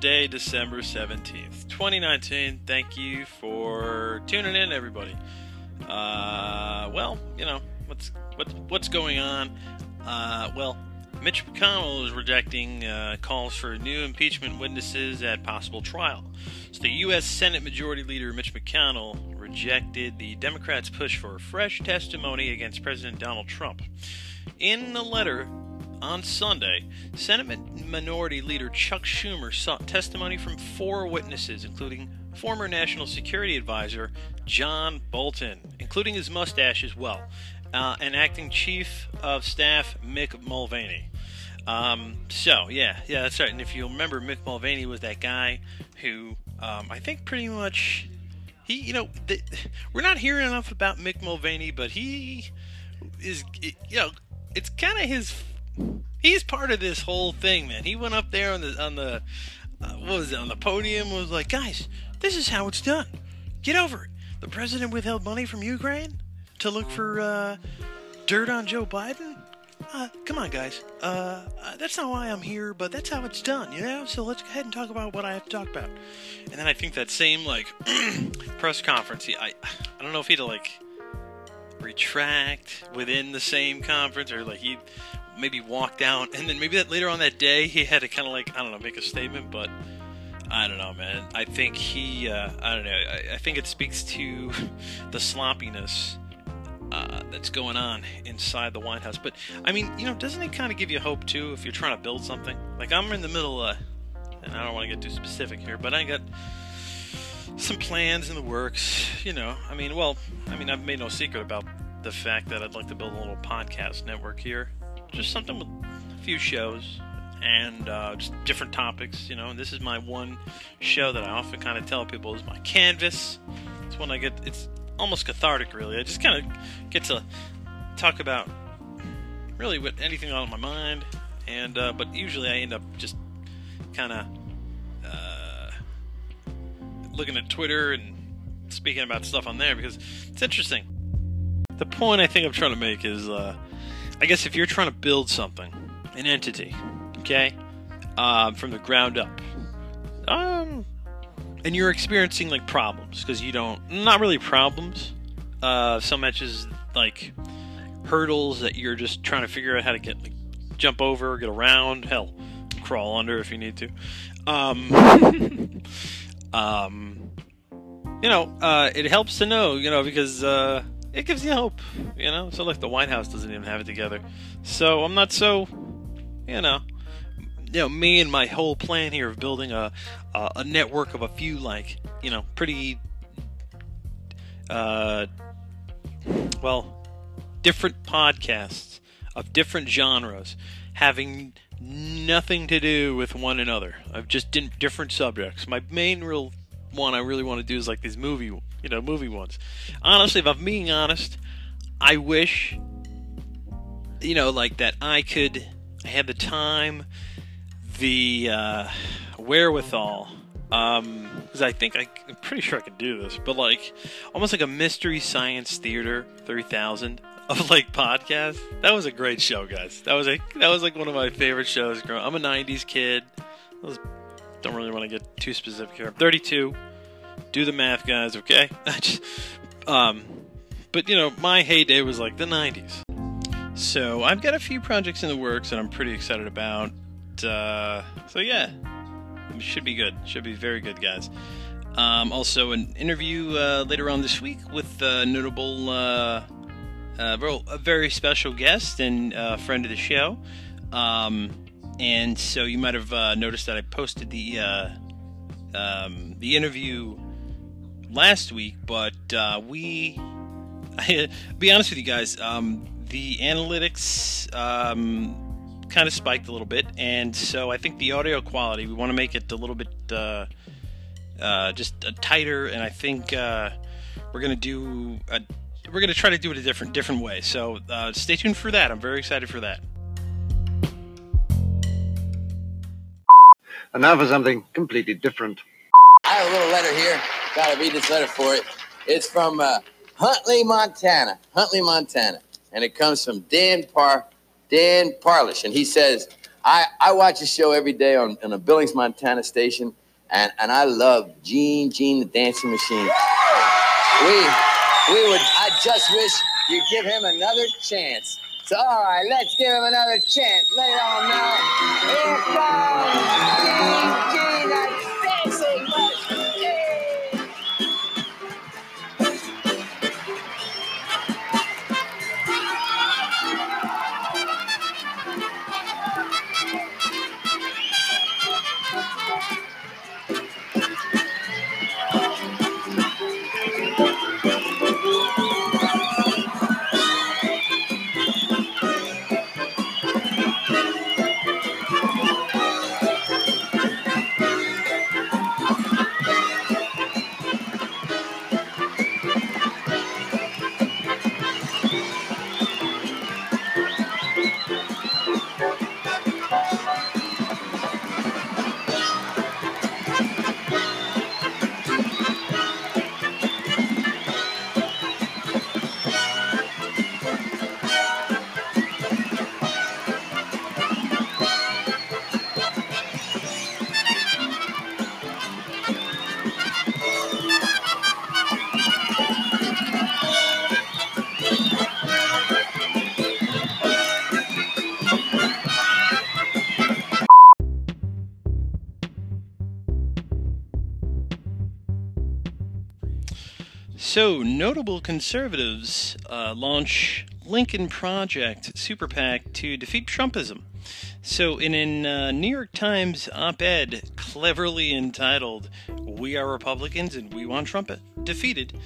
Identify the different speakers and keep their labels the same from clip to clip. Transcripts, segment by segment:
Speaker 1: Tuesday, December 17th, 2019. Thank you for tuning in, everybody. Uh, well, you know, what's, what's, what's going on? Uh, well, Mitch McConnell is rejecting uh, calls for new impeachment witnesses at possible trial. So, the U.S. Senate Majority Leader Mitch McConnell rejected the Democrats' push for fresh testimony against President Donald Trump. In a letter on Sunday, Senate Minority Leader Chuck Schumer sought testimony from four witnesses, including former National Security Advisor John Bolton, including his mustache as well, uh, and acting Chief of Staff Mick Mulvaney. Um, so yeah, yeah, that's right. And if you remember, Mick Mulvaney was that guy who um, I think pretty much he, you know, the, we're not hearing enough about Mick Mulvaney, but he is, you know, it's kind of his. He's part of this whole thing, man. He went up there on the on the uh, what was it on the podium was like, guys, this is how it's done. Get over it. The president withheld money from Ukraine to look for uh, dirt on Joe Biden uh, come on, guys. Uh, uh, that's not why I'm here, but that's how it's done, you know? So let's go ahead and talk about what I have to talk about. And then I think that same, like, press conference, he, I, I don't know if he'd, like, retract within the same conference or, like, he maybe walked out. And then maybe that later on that day, he had to kind of, like, I don't know, make a statement, but. I don't know, man. I think he, uh, I don't know. I, I think it speaks to the sloppiness uh, that's going on inside the White House. But I mean, you know, doesn't it kind of give you hope too if you're trying to build something? Like I'm in the middle, uh, and I don't want to get too specific here, but I got some plans in the works. You know, I mean, well, I mean, I've made no secret about the fact that I'd like to build a little podcast network here, just something with a few shows and uh, just different topics. You know, and this is my one show that I often kind of tell people is my canvas. It's when I get it's almost cathartic, really. I just kind of get to talk about really what anything on my mind, and uh, but usually I end up just kind of uh, looking at Twitter and speaking about stuff on there because it's interesting. The point I think I'm trying to make is, uh, I guess if you're trying to build something, an entity, okay, um, from the ground up, um, and you're experiencing like problems because you don't not really problems uh so much as like hurdles that you're just trying to figure out how to get like, jump over get around hell crawl under if you need to um um you know uh it helps to know you know because uh it gives you hope you know? So like the white house doesn't even have it together. So i'm not so you know you know me and my whole plan here of building a a, a network of a few like you know pretty uh well different podcasts of different genres having nothing to do with one another of just different subjects. My main real one i really want to do is like these movie you know movie ones. Honestly if i'm being honest i wish you know like that i could have the time the uh, wherewithal um because i think I, i'm pretty sure i could do this but like almost like a mystery science theater 3000 of like podcast that was a great show guys. That was a that was like one of my favorite shows growing i'm a 90s kid. Was, don't really want to get too specific here. I'm 32 do the math guys okay um but you know my heyday was like the 90s so i've got a few projects in the works that i'm pretty excited about uh, so yeah, should be good. Should be very good, guys. Um, also, an interview uh, later on this week with a notable, uh, uh, a very special guest and uh, friend of the show. Um, and so you might have uh, noticed that I posted the uh, um, the interview last week, but uh, we, be honest with you guys, um, the analytics um, kind of spiked a little bit, and so I think the audio quality we want to make it a little bit uh, uh, just uh, tighter, and I think uh, we're gonna do a, we're gonna try to do it a different different way. So uh, stay tuned for that. I'm very excited for that.
Speaker 2: And now for something completely different.
Speaker 3: I have a little letter here. Gotta read this letter for it. It's from uh, Huntley, Montana. Huntley, Montana. And it comes from Dan Parr Dan Parlish, and he says, I, I watch a show every day on, on a Billings, Montana station, and, and I love Gene, Gene the Dancing Machine. We, we would, I just wish you'd give him another chance. So, all right, let's give him another chance. Let it on now. Here comes Gene, Gene the Dancing Machine.
Speaker 1: So, notable conservatives uh, launch Lincoln Project Super PAC to defeat Trumpism. So, in a uh, New York Times op ed cleverly entitled, We Are Republicans and We Want Trump Defeated,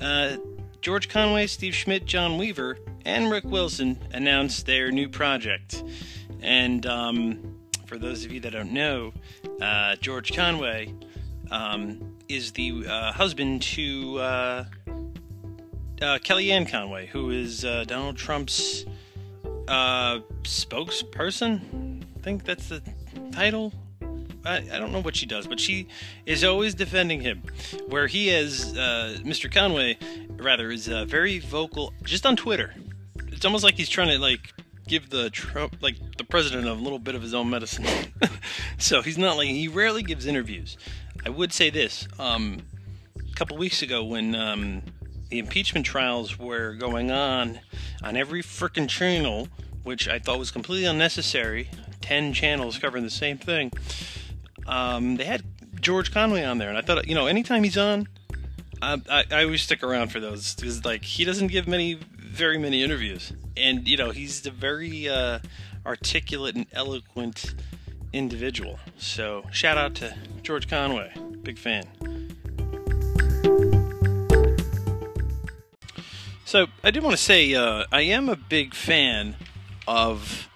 Speaker 1: uh, George Conway, Steve Schmidt, John Weaver, and Rick Wilson announced their new project. And um, for those of you that don't know, uh, George Conway um, is the uh, husband to uh, uh, Kellyanne Conway, who is uh, Donald Trump's uh, spokesperson. I think that's the title. I, I don't know what she does, but she is always defending him. Where he is, Mr. Conway, rather, is very vocal just on Twitter. It's almost like he's trying to like give the Trump, like the president, a little bit of his own medicine. so he's not like he rarely gives interviews. I would say this: um, a couple weeks ago, when um, the impeachment trials were going on on every frickin' channel, which I thought was completely unnecessary. Ten channels covering the same thing. Um, they had George Conway on there, and I thought, you know, anytime he's on, I, I, I always stick around for those because, like, he doesn't give many, very many interviews, and you know, he's a very uh, articulate and eloquent individual. So, shout out to George Conway, big fan. So I do want to say uh, I am a big fan of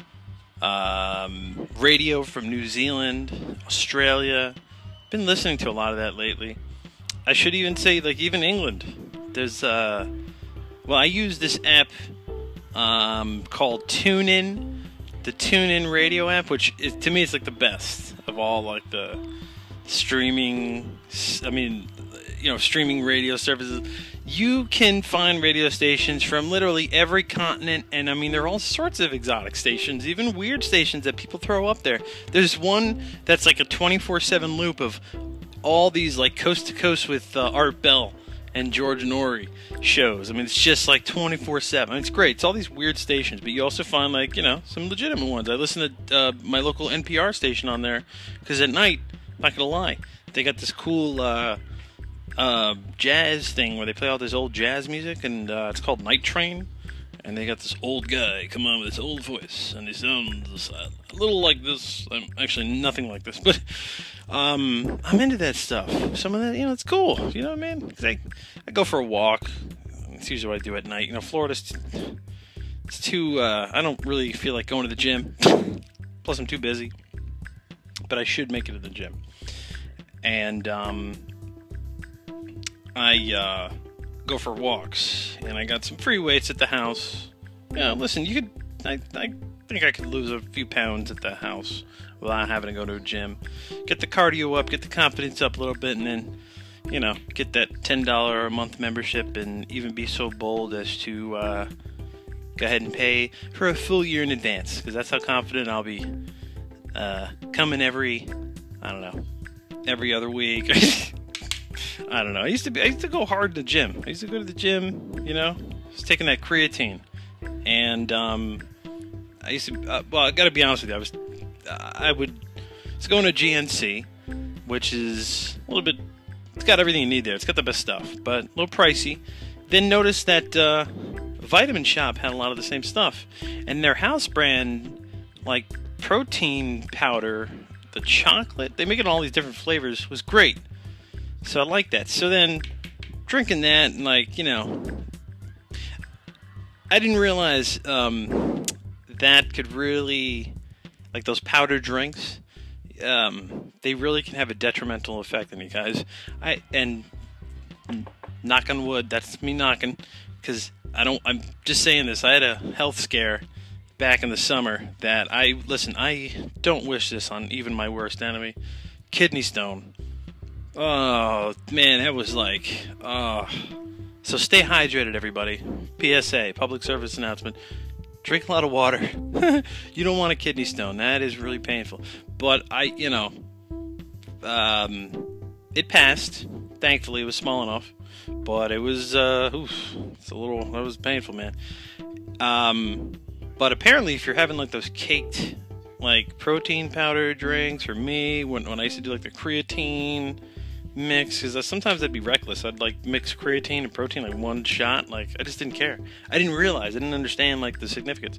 Speaker 1: um, radio from New Zealand, Australia. Been listening to a lot of that lately. I should even say like even England. There's uh, well I use this app um, called TuneIn, the TuneIn radio app, which is, to me is like the best of all like the streaming. I mean, you know, streaming radio services you can find radio stations from literally every continent and i mean there are all sorts of exotic stations even weird stations that people throw up there there's one that's like a 24-7 loop of all these like coast to coast with uh, art bell and george Noory shows. I mean it's just like 24-7 it's great. It's all these weird stations but you also find like you know some legitimate ones. I listen to uh, my local npr station on there because at night not gonna lie they got this cool uh, uh, jazz thing where they play all this old jazz music, and uh, it's called Night Train. And they got this old guy come on with his old voice, and he sounds a little like this. I'm actually, nothing like this, but um, I'm into that stuff. Some of that, you know, it's cool. You know what I mean? I, I go for a walk. It's usually what I do at night. You know, Florida's it's too. Uh, I don't really feel like going to the gym. Plus, I'm too busy. But I should make it to the gym. And um, I uh, go for walks, and I got some free weights at the house. Yeah, listen, you could. I, I think I could lose a few pounds at the house without having to go to a gym. Get the cardio up, get the confidence up a little bit, and then, you know, get that ten dollar a month membership, and even be so bold as to uh, go ahead and pay for a full year in advance, because that's how confident I'll be uh, coming every, I don't know, every other week. I don't know. I used to be. I used to go hard to the gym. I used to go to the gym. You know, was taking that creatine, and um, I used to. Uh, well, I got to be honest with you. I was. I would. It's going to GNC, which is a little bit. It's got everything you need there. It's got the best stuff, but a little pricey. Then noticed that uh, Vitamin Shoppe had a lot of the same stuff, and their house brand, like protein powder, the chocolate. They make it all these different flavors. Was great. So I like that. So then drinking that and like, you know, I didn't realize um, that could really like those powder drinks um, they really can have a detrimental effect on you guys. I and knock on wood, that's me knocking cuz I don't I'm just saying this. I had a health scare back in the summer that I listen, I don't wish this on even my worst enemy. Kidney stone. Oh man, that was like, oh. So stay hydrated, everybody. PSA, public service announcement. Drink a lot of water. you don't want a kidney stone. That is really painful. But I, you know, um, it passed. Thankfully, it was small enough. But it was, uh, oof, it's a little, that was painful, man. Um, but apparently, if you're having like those caked, like protein powder drinks, or me, when, when I used to do like the creatine, mix because sometimes I'd be reckless. I'd like mix creatine and protein like one shot. Like I just didn't care. I didn't realize. I didn't understand like the significance.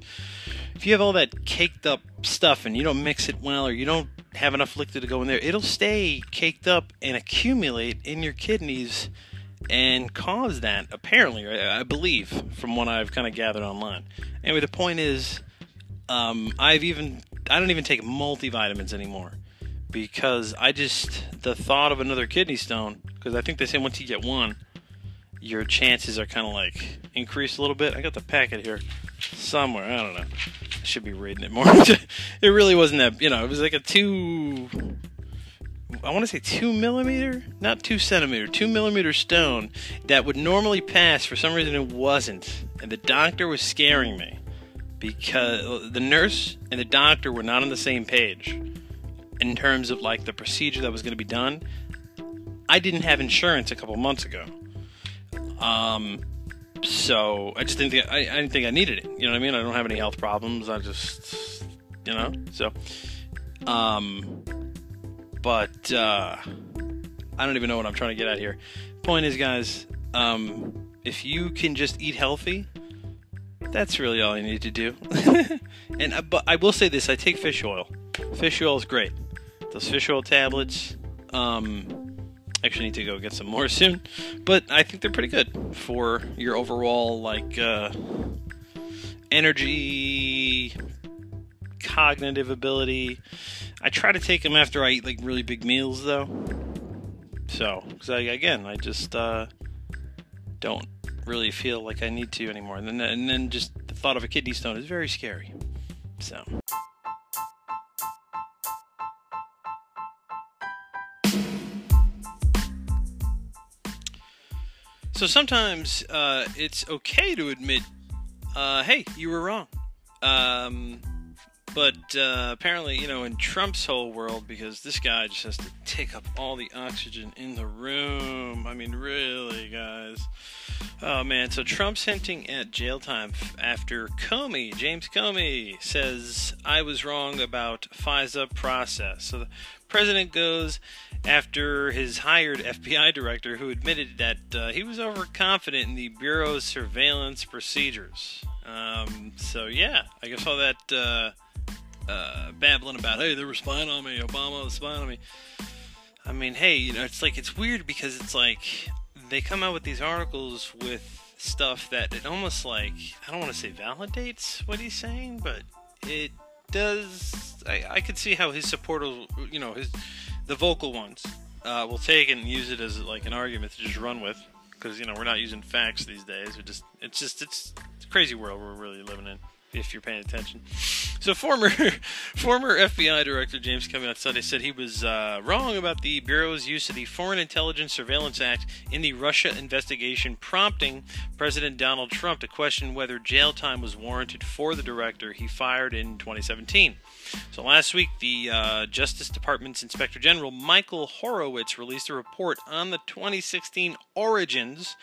Speaker 1: If you have all that caked up stuff and you don't mix it well or you don't have enough liquid to go in there, it'll stay caked up and accumulate in your kidneys and cause that. Apparently, I, I believe from what I've kind of gathered online. Anyway, the point is, um, I've even I don't even take multivitamins anymore because I just the thought of another kidney stone because I think they say once you get one, your chances are kind of like increased a little bit. I got the packet here somewhere. I don't know. I should be reading it more. it really wasn't that. You know, it was like a two. I want to say two millimeter, not two centimeter, two millimeter stone that would normally pass. For some reason, it wasn't, and the doctor was scaring me because the nurse and the doctor were not on the same page in terms of like the procedure that was going to be done. I didn't have insurance a couple months ago. Um, so I just didn't think I, I didn't think I needed it. You know what I mean? I don't have any health problems. I just, you know, so, um, but uh, I don't even know what I'm trying to get at here. Point is, guys, um, if you can just eat healthy, that's really all you need to do. and uh, but I will say this: I take fish oil. Fish oil is great those fish oil tablets. Um, actually need to go get some more soon, but I think they're pretty good for your overall like uh, energy, cognitive ability. I try to take them after I eat like really big meals though. So, because again, I just uh, don't really feel like I need to anymore. And then, and then just the thought of a kidney stone is very scary. So. So sometimes uh, it's okay to admit, uh, hey, you were wrong. Um, but uh, apparently, you know, in Trump's whole world, because this guy just has to take up all the oxygen in the room. I mean, really, guys. Oh man, so Trump's hinting at jail time after Comey, James Comey, says I was wrong about FISA process. So the president goes after his hired FBI director, who admitted that uh, he was overconfident in the Bureau's surveillance procedures. Um, so, yeah, I guess all that uh, uh, babbling about, hey, they were spying on me, Obama was spying on me. I mean, hey, you know, it's like, it's weird because it's like they come out with these articles with stuff that it almost like, I don't want to say validates what he's saying, but it does. I, I could see how his supporters, you know, his the vocal ones uh, will take and use it as like an argument to just run with because you know we're not using facts these days. We just it's just it's, it's a crazy world we're really living in. If you're paying attention. So former former FBI Director James Comey on Sunday said he was uh, wrong about the Bureau's use of the Foreign Intelligence Surveillance Act in the Russia investigation, prompting President Donald Trump to question whether jail time was warranted for the director he fired in 2017. So last week, the uh, Justice Department's Inspector General Michael Horowitz released a report on the 2016 origins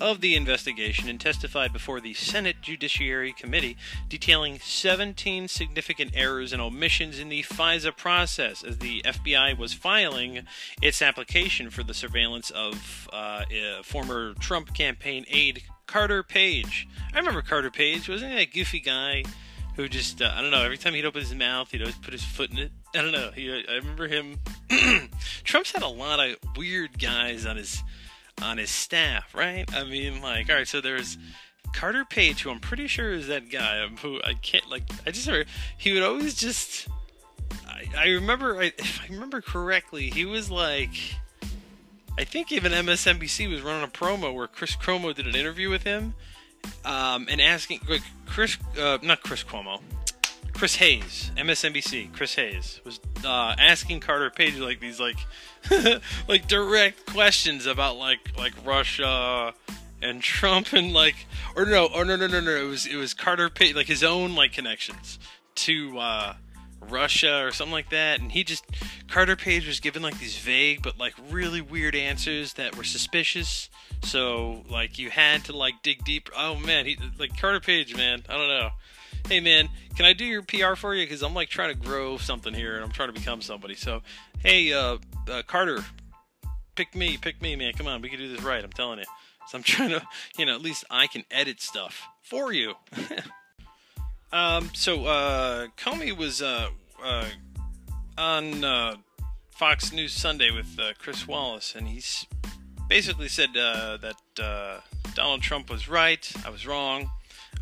Speaker 1: of the investigation and testified before the Senate Judiciary Committee, detailing 17 significant errors and omissions in the FISA process as the FBI was filing its application for the surveillance of uh, former Trump campaign aide Carter Page. I remember Carter Page, wasn't he that goofy guy? who just uh, I don't know. Every time he'd open his mouth, he'd always put his foot in it. I don't know. He, I remember him. Trump's had a lot of weird guys on his on his staff, right? I mean, like, all right. So there's Carter Page, who I'm pretty sure is that guy. Um, who I can't like. I just remember he would always just. I, I remember, I, if I remember correctly, he was like. I think even MSNBC was running a promo where Chris Cuomo did an interview with him, um, and asking like, Chris, uh, not Chris Cuomo, Chris Hayes, MSNBC, Chris Hayes was uh, asking Carter Page like these like like direct questions about like like Russia and Trump and like or no or no no no no it was it was Carter Page like his own like connections to uh, Russia or something like that, and he just Carter Page was given like these vague but like really weird answers that were suspicious. So like you had to like dig deep. Oh man, he like Carter Page, man. I don't know. Hey man, can I do your PR for you? Because I'm like trying to grow something here, and I'm trying to become somebody. So hey, uh, uh, Carter, pick me, pick me, man. Come on, we can do this right. I'm telling you. So I'm trying to, you know, at least I can edit stuff for you. Um, so uh, Comey was uh, uh, on uh, Fox News Sunday with uh, Chris Wallace, and he's basically said uh, that Donald Trump was right. I was wrong.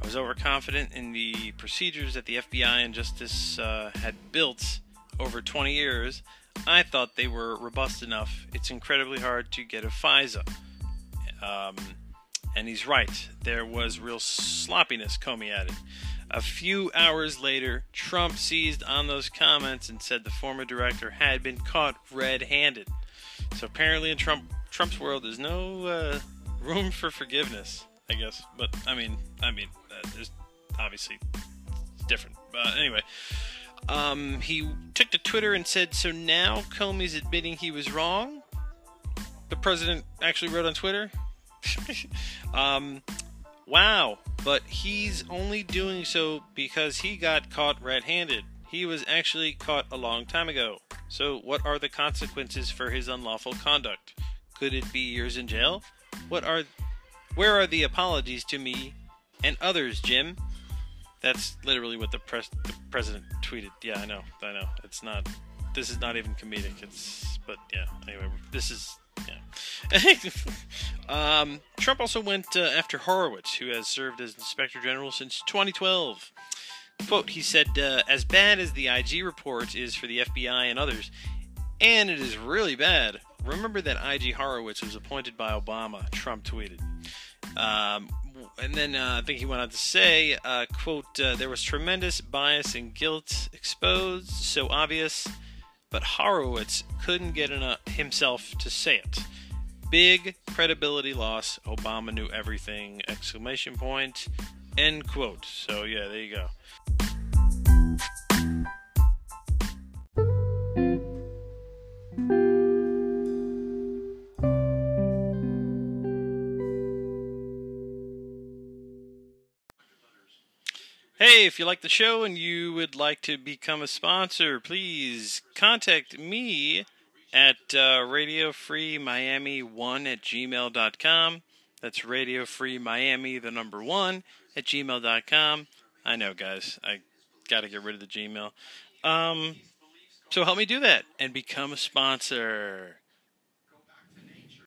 Speaker 1: I was overconfident in the procedures that the FBI and Justice had built over 20 years. I thought they were robust enough. It's incredibly hard to get a FISA. Um, and he's right. There was real sloppiness, Comey added. A few hours later, Trump seized on those comments and said the former director had been caught red-handed. So apparently, in Trump Trump's world, there's no uh, room for forgiveness, I guess. But I mean, I mean, uh, there's obviously different. But anyway, um, he took to Twitter and said, "So now Comey's admitting he was wrong." The president actually wrote on Twitter. um, Wow, but he's only doing so because he got caught red handed. He was actually caught a long time ago. So, what are the consequences for his unlawful conduct? Could it be years in jail? What are where are the apologies to me and others, Jim? That's literally what the, pres- the president tweeted. Yeah, I know. I know. It's not this is not even comedic. It's but yeah. Anyway, this is yeah. um, Trump also went uh, after Horowitz, who has served as Inspector General since 2012. Quote, he said, uh, as bad as the IG report is for the FBI and others, and it is really bad, remember that IG Horowitz was appointed by Obama, Trump tweeted. Um, and then uh, I think he went on to say, uh, quote, uh, there was tremendous bias and guilt exposed, so obvious but Horowitz couldn't get enough himself to say it. Big credibility loss. Obama knew everything! Exclamation point. End quote. So yeah, there you go. Hey, if you like the show and you would like to become a sponsor, please contact me at uh, radiofreemiami1 at gmail.com. That's Radio Free Miami, the number one, at gmail.com. I know, guys. I got to get rid of the Gmail. Um, so help me do that and become a sponsor.